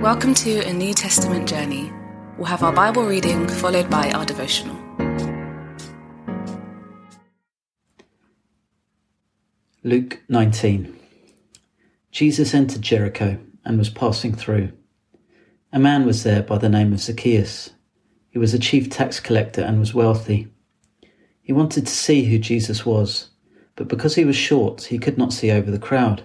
Welcome to a New Testament journey. We'll have our Bible reading followed by our devotional. Luke 19 Jesus entered Jericho and was passing through. A man was there by the name of Zacchaeus. He was a chief tax collector and was wealthy. He wanted to see who Jesus was, but because he was short, he could not see over the crowd.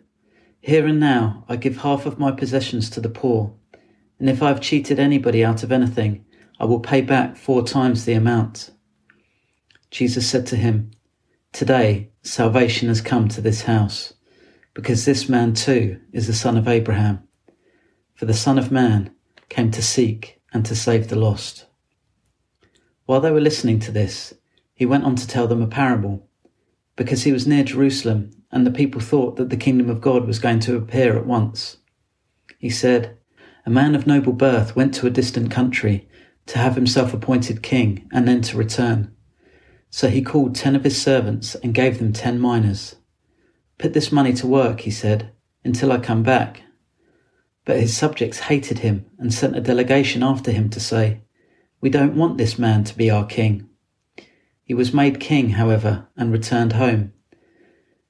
here and now I give half of my possessions to the poor, and if I have cheated anybody out of anything, I will pay back four times the amount. Jesus said to him, Today salvation has come to this house, because this man too is the son of Abraham. For the Son of Man came to seek and to save the lost. While they were listening to this, he went on to tell them a parable, because he was near Jerusalem and the people thought that the kingdom of God was going to appear at once. He said, A man of noble birth went to a distant country to have himself appointed king and then to return. So he called ten of his servants and gave them ten minas. Put this money to work, he said, until I come back. But his subjects hated him and sent a delegation after him to say, We don't want this man to be our king. He was made king, however, and returned home.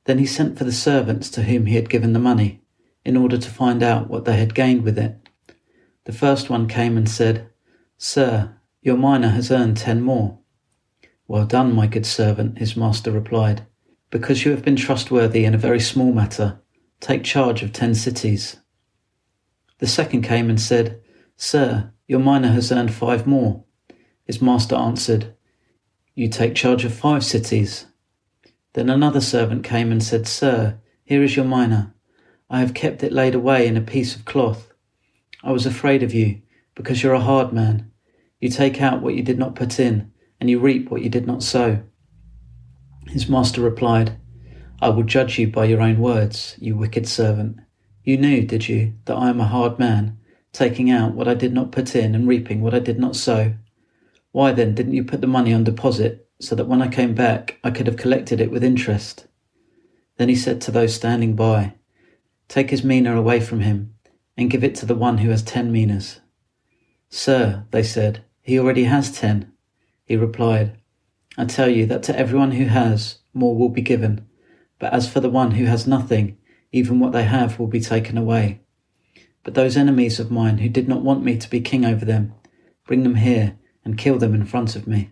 Then he sent for the servants to whom he had given the money, in order to find out what they had gained with it. The first one came and said, Sir, your mina has earned ten more. Well done, my good servant, his master replied. Because you have been trustworthy in a very small matter, take charge of ten cities. The second came and said, Sir, your mina has earned five more. His master answered, You take charge of five cities. Then another servant came and said, Sir, here is your mina. I have kept it laid away in a piece of cloth. I was afraid of you, because you're a hard man. You take out what you did not put in, and you reap what you did not sow. His master replied, I will judge you by your own words, you wicked servant. You knew, did you, that I am a hard man, taking out what I did not put in and reaping what I did not sow? Why then didn't you put the money on deposit so that when I came back I could have collected it with interest. Then he said to those standing by, Take his mina away from him, and give it to the one who has ten minas. Sir, they said, he already has ten. He replied, I tell you that to everyone who has, more will be given, but as for the one who has nothing, even what they have will be taken away. But those enemies of mine who did not want me to be king over them, bring them here and kill them in front of me.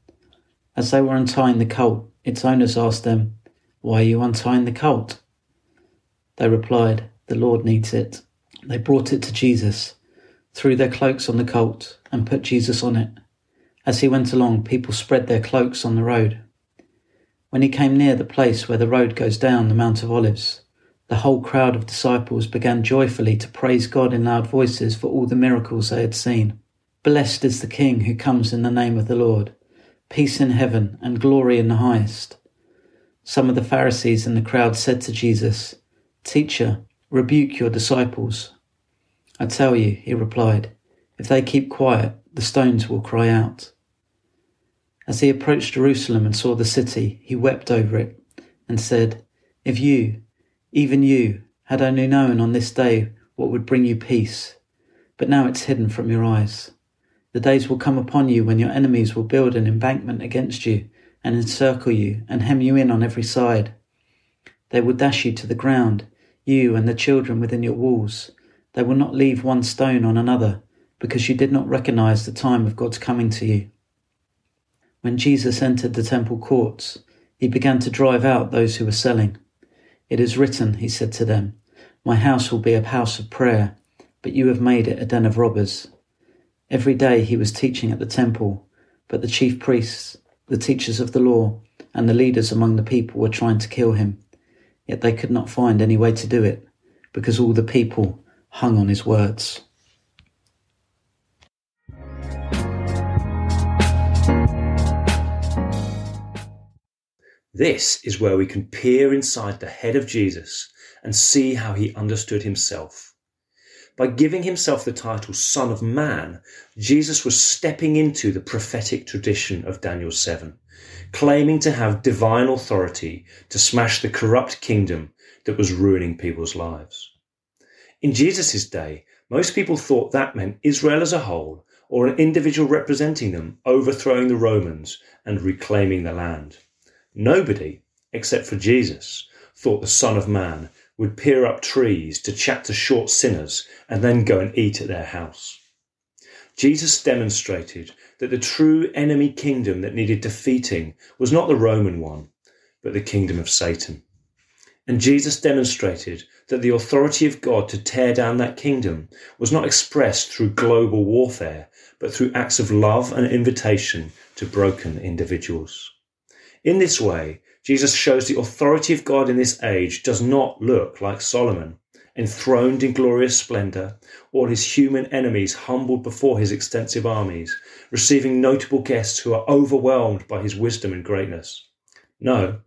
As they were untying the colt, its owners asked them, Why are you untying the colt? They replied, The Lord needs it. They brought it to Jesus, threw their cloaks on the colt, and put Jesus on it. As he went along, people spread their cloaks on the road. When he came near the place where the road goes down the Mount of Olives, the whole crowd of disciples began joyfully to praise God in loud voices for all the miracles they had seen. Blessed is the King who comes in the name of the Lord peace in heaven, and glory in the highest. Some of the Pharisees in the crowd said to Jesus, Teacher, rebuke your disciples. I tell you, he replied, if they keep quiet, the stones will cry out. As he approached Jerusalem and saw the city, he wept over it and said, If you, even you, had only known on this day what would bring you peace, but now it's hidden from your eyes. The days will come upon you when your enemies will build an embankment against you and encircle you and hem you in on every side. They will dash you to the ground, you and the children within your walls, They will not leave one stone on another, because you did not recognize the time of God's coming to you. When Jesus entered the temple courts, he began to drive out those who were selling. It is written, he said to them, My house will be a house of prayer, but you have made it a den of robbers. Every day he was teaching at the temple, but the chief priests, the teachers of the law, and the leaders among the people were trying to kill him. Yet they could not find any way to do it, because all the people hung on his words. This is where we can peer inside the head of Jesus and see how he understood himself. By giving himself the title Son of Man, Jesus was stepping into the prophetic tradition of Daniel 7, claiming to have divine authority to smash the corrupt kingdom that was ruining people's lives. In Jesus' day, most people thought that meant Israel as a whole or an individual representing them overthrowing the Romans and reclaiming the land. Nobody, except for Jesus, thought the Son of Man would peer up trees to chat to short sinners and then go and eat at their house. Jesus demonstrated that the true enemy kingdom that needed defeating was not the Roman one, but the kingdom of Satan. And Jesus demonstrated that the authority of God to tear down that kingdom was not expressed through global warfare, but through acts of love and invitation to broken individuals. In this way, Jesus shows the authority of God in this age does not look like Solomon, enthroned in glorious splendour, or his human enemies humbled before his extensive armies, receiving notable guests who are overwhelmed by his wisdom and greatness. No,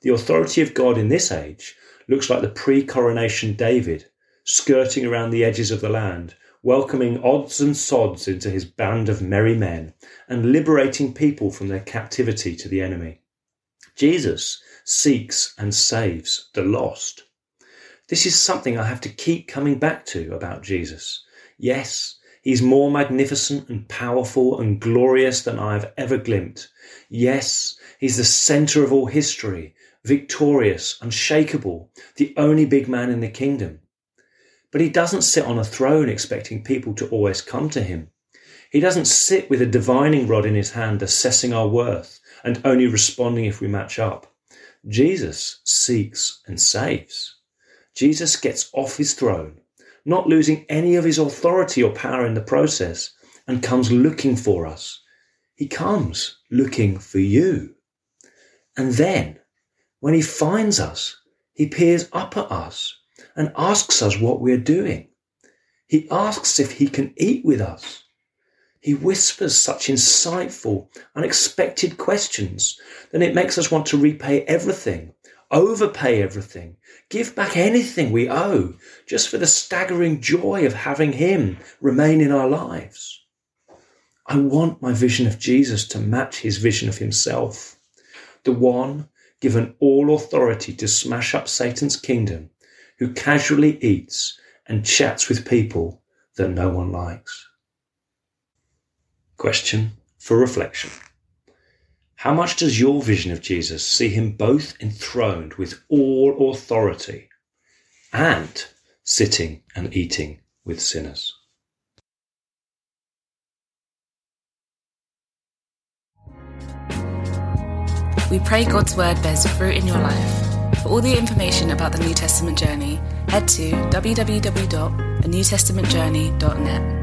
the authority of God in this age looks like the pre coronation David, skirting around the edges of the land, welcoming odds and sods into his band of merry men, and liberating people from their captivity to the enemy. Jesus seeks and saves the lost. This is something I have to keep coming back to about Jesus. Yes, he's more magnificent and powerful and glorious than I have ever glimpsed. Yes, he's the center of all history, victorious, unshakable, the only big man in the kingdom. But he doesn't sit on a throne expecting people to always come to him. He doesn't sit with a divining rod in his hand assessing our worth and only responding if we match up. Jesus seeks and saves. Jesus gets off his throne, not losing any of his authority or power in the process, and comes looking for us. He comes looking for you. And then, when he finds us, he peers up at us and asks us what we're doing. He asks if he can eat with us. He whispers such insightful, unexpected questions that it makes us want to repay everything, overpay everything, give back anything we owe, just for the staggering joy of having Him remain in our lives. I want my vision of Jesus to match His vision of Himself, the one given all authority to smash up Satan's kingdom, who casually eats and chats with people that no one likes. Question for reflection. How much does your vision of Jesus see him both enthroned with all authority and sitting and eating with sinners? We pray God's word bears fruit in your life. For all the information about the New Testament journey, head to www.anewtestamentjourney.net.